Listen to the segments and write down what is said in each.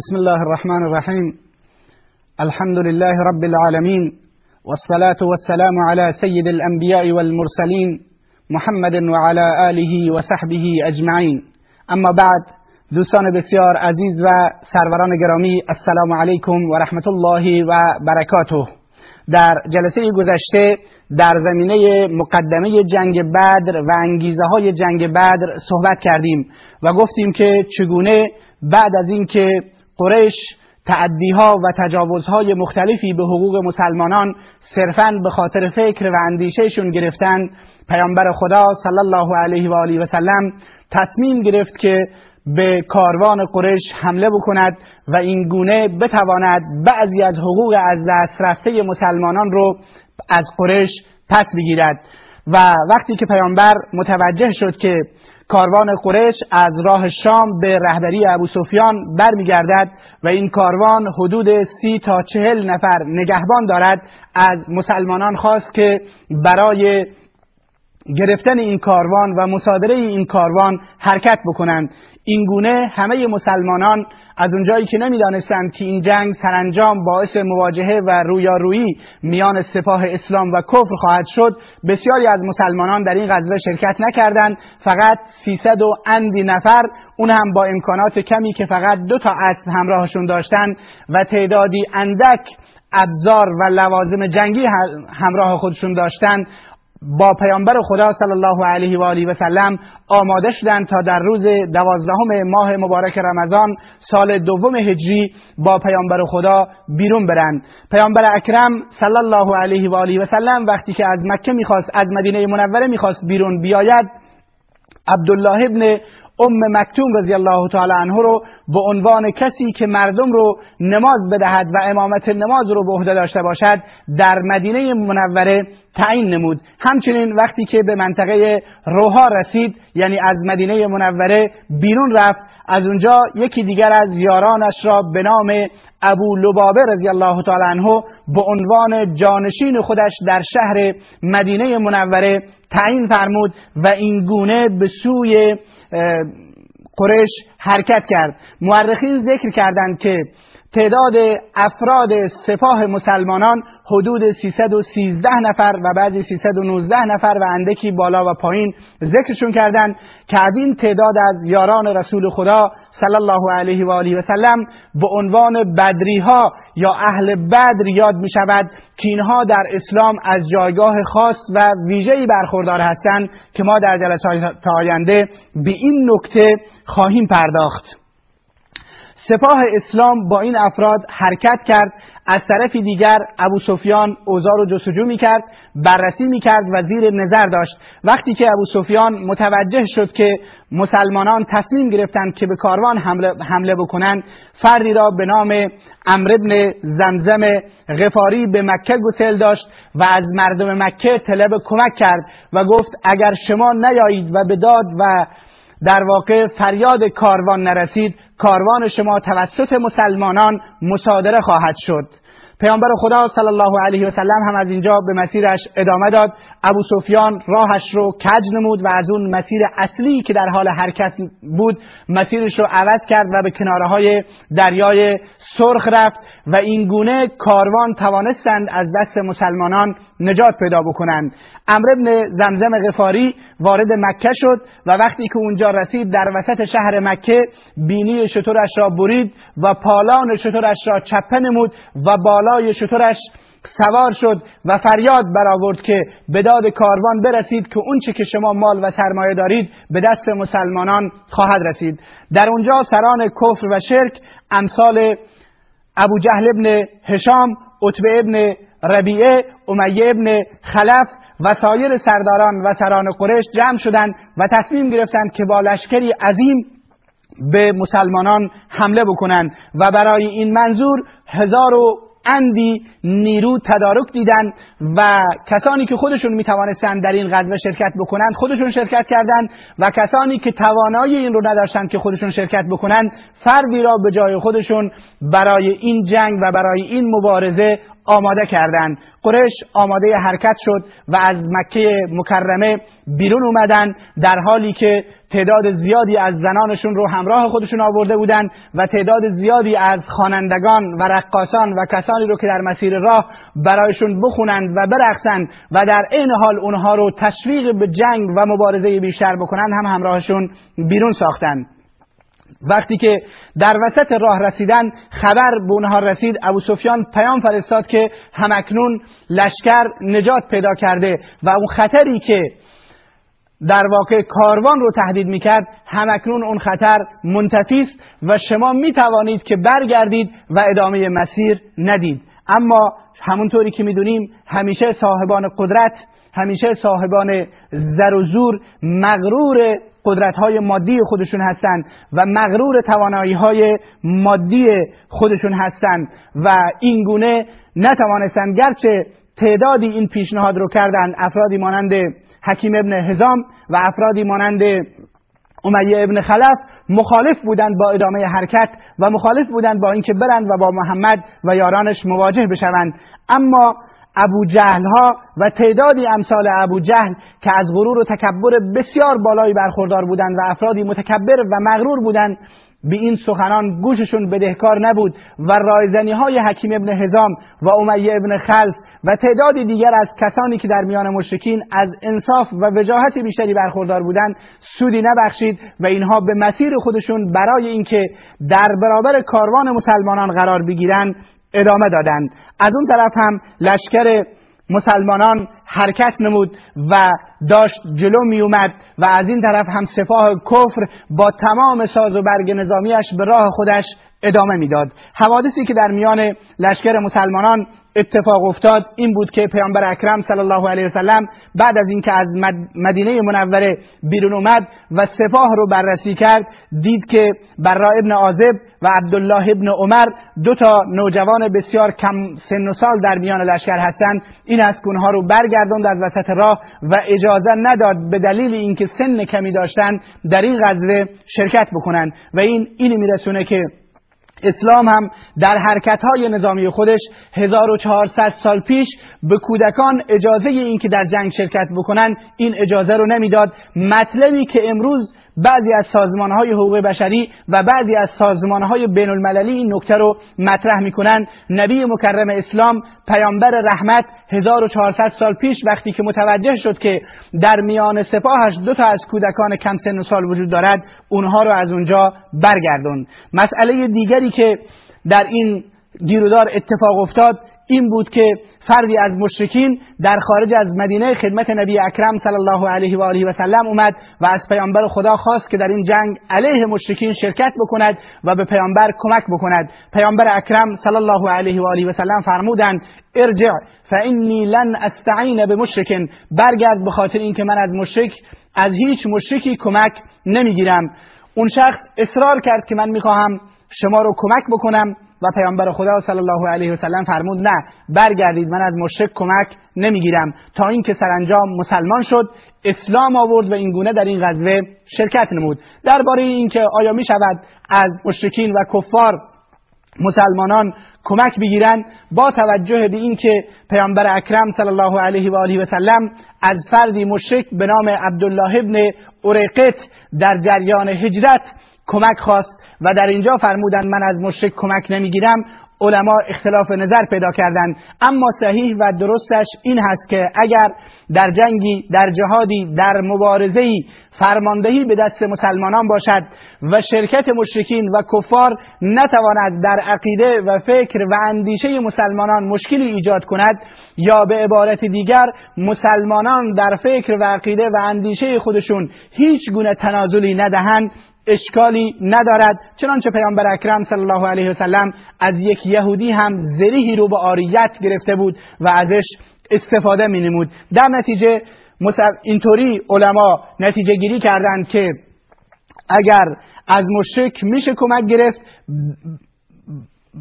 بسم الله الرحمن الرحيم الحمد لله رب العالمين والصلاة والسلام على سيد الأنبياء والمرسلين محمد وعلى آله وصحبه أجمعين اما بعد دوستان بسیار عزیز و سروران گرامی السلام علیکم و رحمت الله و برکاته. در جلسه گذشته در زمینه مقدمه جنگ بدر و انگیزه های جنگ بدر صحبت کردیم و گفتیم که چگونه بعد از اینکه قریش تعدیها و تجاوزهای مختلفی به حقوق مسلمانان صرفا به خاطر فکر و اندیشهشون گرفتن پیامبر خدا صلی الله علیه و آله و سلم تصمیم گرفت که به کاروان قریش حمله بکند و این گونه بتواند بعضی از حقوق از دست رفته مسلمانان رو از قریش پس بگیرد. و وقتی که پیامبر متوجه شد که کاروان قریش از راه شام به رهبری ابو سفیان برمیگردد و این کاروان حدود سی تا چهل نفر نگهبان دارد. از مسلمانان خواست که برای گرفتن این کاروان و مصادره این کاروان حرکت بکنند. این گونه همه مسلمانان از اونجایی که نمی‌دانستند که این جنگ سرانجام باعث مواجهه و رویارویی میان سپاه اسلام و کفر خواهد شد بسیاری از مسلمانان در این غزوه شرکت نکردند. فقط 300 و اندی نفر اون هم با امکانات کمی که فقط دو تا اسب همراهشون داشتند و تعدادی اندک ابزار و لوازم جنگی همراه خودشون داشتند با پیامبر خدا صلی الله علیه و آله و سلم آماده شدند تا در روز دوازدهم ماه مبارک رمضان سال دوم هجری با پیامبر خدا بیرون برند. پیامبر اکرم صلی الله علیه و آله و سلم وقتی که از مکه می‌خواست از مدینه منوره می‌خواست بیرون بیاید عبدالله ابن ام مکتوم رضی الله تعالی عنه رو به عنوان کسی که مردم رو نماز بدهد و امامت نماز رو به عهده داشته باشد در مدینه منوره تعیین نمود. همچنین وقتی که به منطقه روها رسید یعنی از مدینه منوره بیرون رفت از اونجا یکی دیگر از یارانش را به نام ابو لبابه رضی الله تعالی عنه به عنوان جانشین خودش در شهر مدینه منوره تعیین فرمود و این گونه به سوی قریش حرکت کرد. مورخین ذکر کردند که تعداد افراد سپاه مسلمانان حدود 313 نفر و بعضی 319 نفر و اندکی بالا و پایین ذکرشون کردند که این تعداد از یاران رسول خدا صلی الله علیه و آله و سلم به عنوان بدری ها یا اهل بدر یاد می شود که اینها در اسلام از جایگاه خاص و ویژه‌ای برخوردار هستند که ما در جلسات آینده به این نکته خواهیم پرداخت. سپاه اسلام با این افراد حرکت کرد از طرف دیگر ابو سفیان اوزار و جستجو می کرد بررسی می کرد و زیر نظر داشت. وقتی که ابو سفیان متوجه شد که مسلمانان تصمیم گرفتند که به کاروان حمله, حمله بکنند فردی را به نام امر ابن زمزم غفاری به مکه گسل داشت و از مردم مکه طلب کمک کرد و گفت اگر شما نیایید و به داد و در واقع فریاد کاروان نرسید کاروان شما توسط مسلمانان مصادره خواهد شد. پیامبر خدا صلی الله علیه و سلم هم از اینجا به مسیرش ادامه داد. ابو سفیان راهش رو کج نمود و از اون مسیر اصلی که در حال حرکت بود مسیرش رو عوض کرد و به کناره های دریای سرخ رفت و این گونه کاروان توانستند از دست مسلمانان نجات پیدا بکنند. امر ابن زمزم غفاری وارد مکه شد و وقتی که اونجا رسید در وسط شهر مکه بینی شطورش را برید و پالان شطورش را چپه نمود و بالای شطورش سوار شد و فریاد برآورد که به داد کاروان برسید که اونچه که شما مال و سرمایه دارید به دست مسلمانان خواهد رسید. در اونجا سران کفر و شرک امثال ابو جهل ابن هشام عتبه ابن ربیعه امیه ابن خلف و سایر سرداران و سران قریش جمع شدند و تصمیم گرفتند که با لشکری عظیم به مسلمانان حمله بکنند و برای این منظور هزار و اندی نیرو تدارک دیدن و کسانی که خودشون می توانستند در این غزوه شرکت بکنند خودشون شرکت کردند و کسانی که توانایی این رو نداشتند که خودشون شرکت بکنند فردی را به جای خودشون برای این جنگ و برای این مبارزه آماده کردند. قریش آماده حرکت شد و از مکه مکرمه بیرون اومدن در حالی که تعداد زیادی از زنانشون رو همراه خودشون آورده بودند و تعداد زیادی از خوانندگان و رقاسان و کسانی رو که در مسیر راه برایشون بخونند و برقصند و در این حال اونها رو تشویق به جنگ و مبارزه بیشتر بکنند هم همراهشون بیرون ساختند. وقتی که در وسط راه رسیدن خبر به اونها رسید ابو سفیان پیام فرستاد که همکنون لشکر نجات پیدا کرده و اون خطری که در واقع کاروان رو تهدید می‌کرد همکنون اون خطر منتفی است و شما می‌توانید که برگردید و ادامه مسیر ندید. اما همونطوری که می‌دونیم همیشه صاحبان قدرت همیشه صاحبان زر و زور مغرور قدرت های مادی خودشون هستند و مغرور توانایی های مادی خودشون هستند و این گونه نتوانستند گرچه تعدادی این پیشنهاد رو کردند افرادی مانند حکیم ابن هزام و افرادی مانند امیه ابن خلف مخالف بودند با ادامه حرکت و مخالف بودند با اینکه برند و با محمد و یارانش مواجه بشوند. اما ابو جهل ها و تعدادی امثال ابو جهل که از غرور و تکبر بسیار بالایی برخوردار بودند و افرادی متکبر و مغرور بودند به این سخنان گوششون بدهکار نبود و رایزنی های حکیم ابن هزام و امیه ابن خلف و تعدادی دیگر از کسانی که در میان مشرکین از انصاف و وجاهت بیشتری برخوردار بودند سودی نبخشید و اینها به مسیر خودشون برای اینکه در برابر کاروان مسلمانان قرار بگیرند ادامه دادند از اون طرف هم لشکر مسلمانان حرکت نمود و داشت جلو می اومد و از این طرف هم سپاه کفر با تمام ساز و برگ نظامیش به راه خودش ادامه می‌داد. حوادثی که در میان لشکر مسلمانان اتفاق افتاد این بود که پیامبر اکرم صلی الله علیه وسلم بعد از اینکه از مدینه منوره بیرون اومد و سپاه رو بررسی کرد دید که برا ابن عازب و عبدالله ابن عمر دو تا نوجوان بسیار کم سن و سال در میان لشکر هستند. این از اونها رو برگرداند از وسط راه و اجازه نداد به دلیل اینکه سن کمی داشتن در این غزوه شرکت بکنند و این اینی میرسونه که اسلام هم در حرکت های نظامی خودش 1400 سال پیش به کودکان اجازه این که در جنگ شرکت بکنن این اجازه رو نمی‌داد. مطلبی که امروز بعضی از سازمان های حقوق بشری و بعضی از سازمان های بین المللی این نکته رو مطرح می‌کنن. نبی مکرم اسلام پیامبر رحمت 1400 سال پیش وقتی که متوجه شد که در میان سپاهش دو تا از کودکان کم سن و سال وجود دارد اونها رو از اونجا برگردون مسئله دیگری که در این گیرودار اتفاق افتاد این بود که فردی از مشرکین در خارج از مدینه خدمت نبی اکرم صلی الله علیه و آله و سلم اومد و از پیامبر خدا خواست که در این جنگ علیه مشرکین شرکت بکند و به پیامبر کمک بکند. پیامبر اکرم صلی الله علیه و آله و سلم فرمودند ارجع فانی لن استعین به مشرکن برگرد به خاطر اینکه من از مشرک از هیچ مشرکی کمک نمی‌گیرم. اون شخص اصرار کرد که من می‌خواهم شما رو کمک بکنم. و پیامبر خدا صلی الله علیه و سلم فرمود نه برگردید من از مشرک کمک نمی‌گیرم. تا اینکه سرانجام مسلمان شد اسلام آورد و این گونه در این غزوه شرکت نمود. درباره اینکه آیا می شود از مشرکین و کفار مسلمانان کمک بگیرند با توجه به اینکه پیامبر اکرم صلی الله علیه و آله و سلم از فردی مشرک به نام عبدالله ابن اریقت در جریان هجرت کمک خواست و در اینجا فرمودند من از مشرک کمک نمی‌گیرم علما اختلاف نظر پیدا کردند. اما صحیح و درستش این هست که اگر در جنگی در جهادی در مبارزه‌ای فرماندهی به دست مسلمانان باشد و شرکت مشرکین و کفار نتواند در عقیده و فکر و اندیشه مسلمانان مشکلی ایجاد کند یا به عبارت دیگر مسلمانان در فکر و عقیده و اندیشه خودشون هیچ گونه تنازلی ندهند اشکالی ندارد. چنانچه پیامبر اکرم صلی الله علیه وسلم از یک یهودی هم زریحی رو به آریت گرفته بود و ازش استفاده می نمود در نتیجه اینطوری علما نتیجه گیری کردند که اگر از مشرک میشه کمک گرفت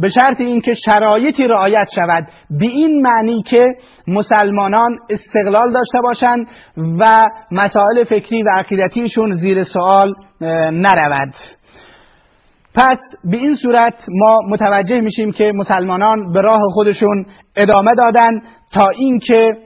به شرط اینکه شرایطی رعایت شود به این معنی که مسلمانان استقلال داشته باشند و مسائل فکری و عقیدتیشون زیر سوال نرود. پس به این صورت ما متوجه میشیم که مسلمانان به راه خودشون ادامه دادن تا اینکه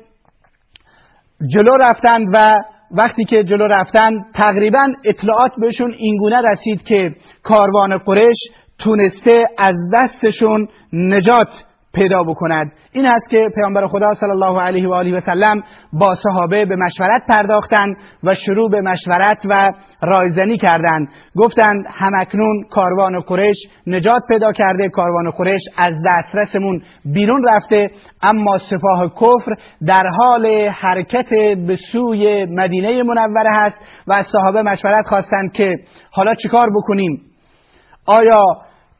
جلو رفتند و وقتی که جلو رفتن تقریبا اطلاعات بهشون اینگونه رسید که کاروان قریش تونسته از دستشون نجات پیدا بکند. این است که پیامبر خدا صلی الله علیه و آله و سلم با صحابه به مشورت پرداختند و شروع به مشورت و رایزنی کردند. گفتند همکنون کاروان قریش نجات پیدا کرده کاروان قریش از دسترسمون بیرون رفته اما سپاه کفر در حال حرکت به سوی مدینه منوره هست و صحابه مشورت خواستند که حالا چیکار بکنیم؟ آیا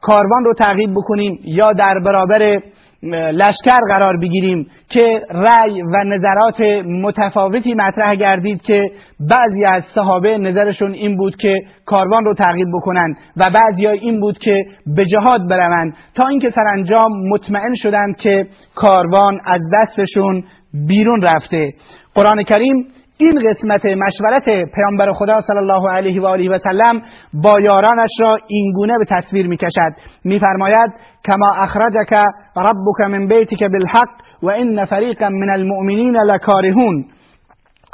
کاروان رو تعقیب بکنیم یا در برابر لشکر قرار بگیریم که رأی و نظرات متفاوتی مطرح گردید که بعضی از صحابه نظرشون این بود که کاروان رو تعقیب بکنن و بعضی این بود که به جهاد بروند. تا اینکه سرانجام مطمئن شدند که کاروان از دستشون بیرون رفته. قرآن کریم این قسمت مشورت پیامبر خدا صلی الله علیه و آله و سلم با یارانش را اینگونه به تصویر می‌کشد. میفرماید کما اخرجک ربک من بیتک بالحق و ان فریقا من المؤمنین لکارهون.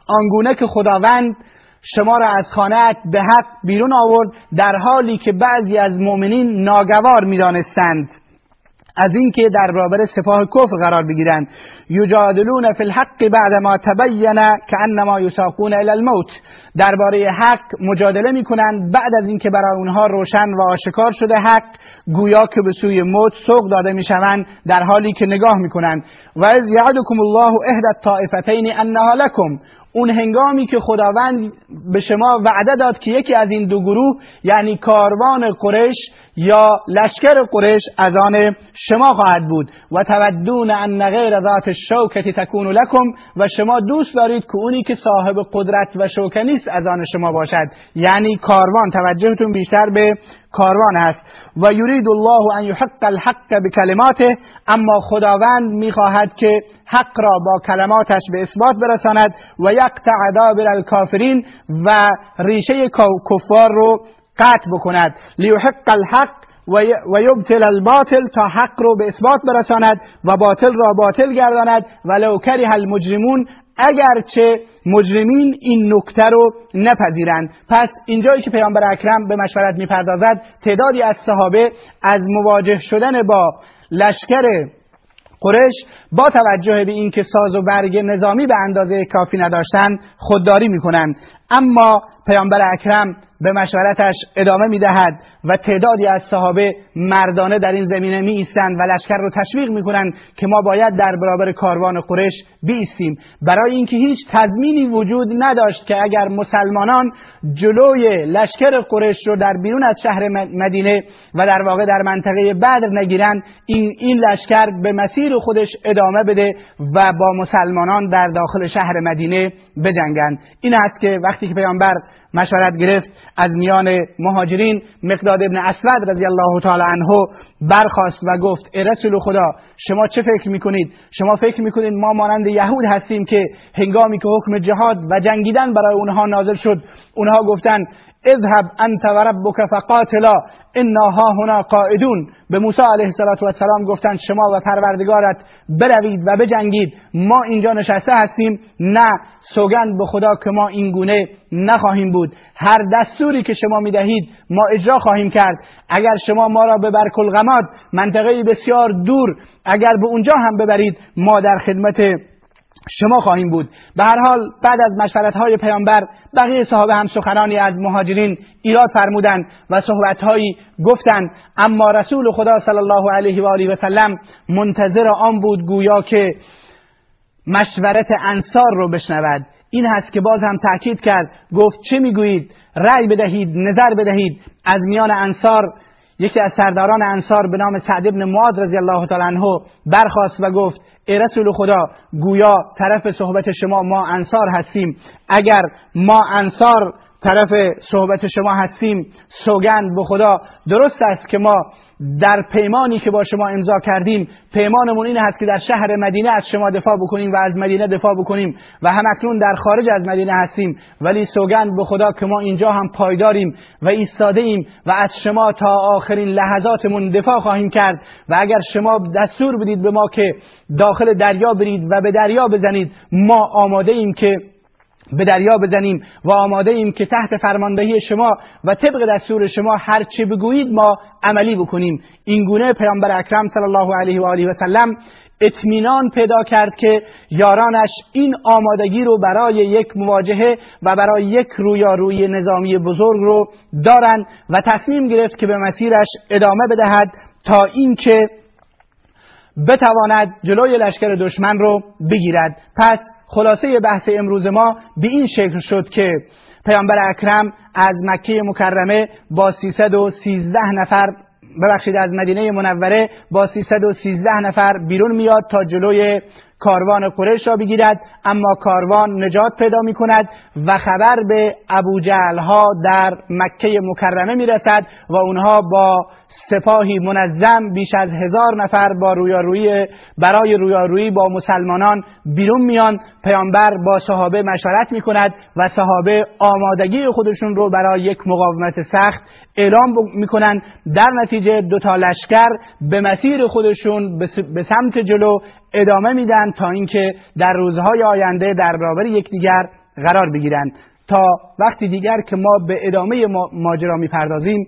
آنگونه که خداوند شما را از خانه به حق بیرون آورد در حالی که بعضی از مؤمنین ناگوار می‌دانستند. از اینکه در برابر سپاه کفر قرار بگیرند. یجادلون فی الحق بعد ما تبین کانما یساقون الی الموت. درباره حق مجادله می‌کنند. بعد از اینکه برای اونها روشن و آشکار شده حق گویا که به سوی موت سوق داده می‌شوند در حالی که نگاه می‌کنند. و از یعدکم الله احد الطائفتین انها لکم. اون هنگامی که خداوند به شما وعده داد که یکی از این دو گروه یعنی کاروان قریش یا لشکر قریش از آن شما خواهد بود. و تودون ان غیر ذات الشوکت تکون لکم و شما دوست دارید که اونی که صاحب قدرت و شوکه نیست از آن شما باشد. یعنی کاروان توجهتون بیشتر به کاروان است. و یرید الله ان یحق الحق بکلماته اما خداوند می‌خواهد که حق را با کلماتش به اثبات برساند و یقطع دابر الکافرین و ریشه کفار رو قطع بکند. لیحق الحق و یبتل الباطل تا حق رو به اثبات برساند و باطل را باطل گرداند. ولو کره المجرمون اگرچه مجرمین این نکته رو نپذیرند. پس اینجایی که پیامبر اکرم به مشورت می‌پردازد تعدادی از صحابه از مواجه شدن با لشکر قرش با توجه به اینکه ساز و برگ نظامی به اندازه کافی نداشتند خودداری می‌کنند. اما پیامبر اکرم به مشورتش ادامه می‌دهد و تعدادی از صحابه مردانه در این زمینه می ایستند و لشکر رو تشویق می‌کنند که ما باید در برابر کاروان قریش بیستیم. برای اینکه هیچ تضمینی وجود نداشت که اگر مسلمانان جلوی لشکر قریش رو در بیرون از شهر مدینه و در واقع در منطقه بدر نگیرند این این لشکر به مسیر خودش ادامه بده و با مسلمانان در داخل شهر مدینه بجنگند. این است که وقتی که پیامبر مشورت گرفت از میان مهاجرین مقداد ابن اسود رضی الله تعالی عنه برخواست و گفت ای رسول خدا شما چه فکر می‌کنید؟ شما فکر می‌کنید ما مانند یهود هستیم که هنگامی که حکم جهاد و جنگیدن برای اونها نازل شد اونها گفتند اذهب انت و ربک فقاتلا انا ها هنا قائدون به موسی علیه السلام گفتند شما و پروردگارت بروید و بجنگید. ما اینجا نشسته هستیم. نه سوگند به خدا که ما این گونه نخواهیم بود. هر دستوری که شما می‌دهید ما اجرا خواهیم کرد. اگر شما ما را به برکلغماد منطقه بسیار دور اگر به اونجا هم ببرید ما در خدمت شما خواهیم بود. به هر حال بعد از مشورت های پیامبر بقیه صحابه هم سخنانی از مهاجرین ایراد فرمودند و صحبت هایی گفتند. اما رسول خدا صلی الله علیه و آله و سلم منتظر آن بود گویا که مشورت انصار رو بشنود. این هست که باز هم تاکید کرد گفت چه می‌گویید؟ رأی بدهید نظر بدهید. از میان انصار یکی از سرداران انصار به نام سعد ابن معاذ رضی الله تعالی عنه برخواست و گفت ای رسول خدا گویا طرف صحبت شما ما انصار هستیم. اگر ما انصار طرف صحبت شما هستیم سوگند به خدا. درست است که ما در پیمانی که با شما امضا کردیم پیمانمون این هست که در شهر مدینه از شما دفاع بکنیم و از مدینه دفاع بکنیم و همکنون در خارج از مدینه هستیم. ولی سوگند به خدا که ما اینجا هم پایداریم و ایستاده ایم و از شما تا آخرین لحظاتمون دفاع خواهیم کرد. و اگر شما دستور بدید به ما که داخل دریا برید و به دریا بزنید ما آماده ایم که به دریا بزنیم و آماده ایم که تحت فرماندهی شما و طبق دستور شما هر چه بگویید ما عملی بکنیم. این گونه پیامبر اکرم صلی الله علیه و آله و سلم اطمینان پیدا کرد که یارانش این آمادگی رو برای یک مواجهه و برای یک رویارویی نظامی بزرگ رو دارند و تصمیم گرفت که به مسیرش ادامه بدهد تا اینکه بتواند جلوی لشکر دشمن رو بگیرد. پس خلاصه بحث امروز ما به این شکل شد که پیامبر اکرم از مکه مکرمه با 313 نفر ببخشید از مدینه منوره با 313 نفر بیرون میاد تا جلوی کاروان قریش را بگیرد. اما کاروان نجات پیدا می کند و خبر به ابو ها در مکه مکرمه می رسد و اونها با سپاهی منظم بیش از هزار نفر با رویارویی برای رویارویی با مسلمانان بیرون میان. پیامبر با صحابه مشورت می کند و صحابه آمادگی خودشون رو برای یک مقاومت سخت اعلام می کنند در نتیجه دو تا لشکر به مسیر خودشون به سمت جلو ادامه میدن تا اینکه در روزهای آینده در برابر یکدیگر قرار بگیرند. تا وقتی دیگر که ما به ادامه ماجرا می‌پردازیم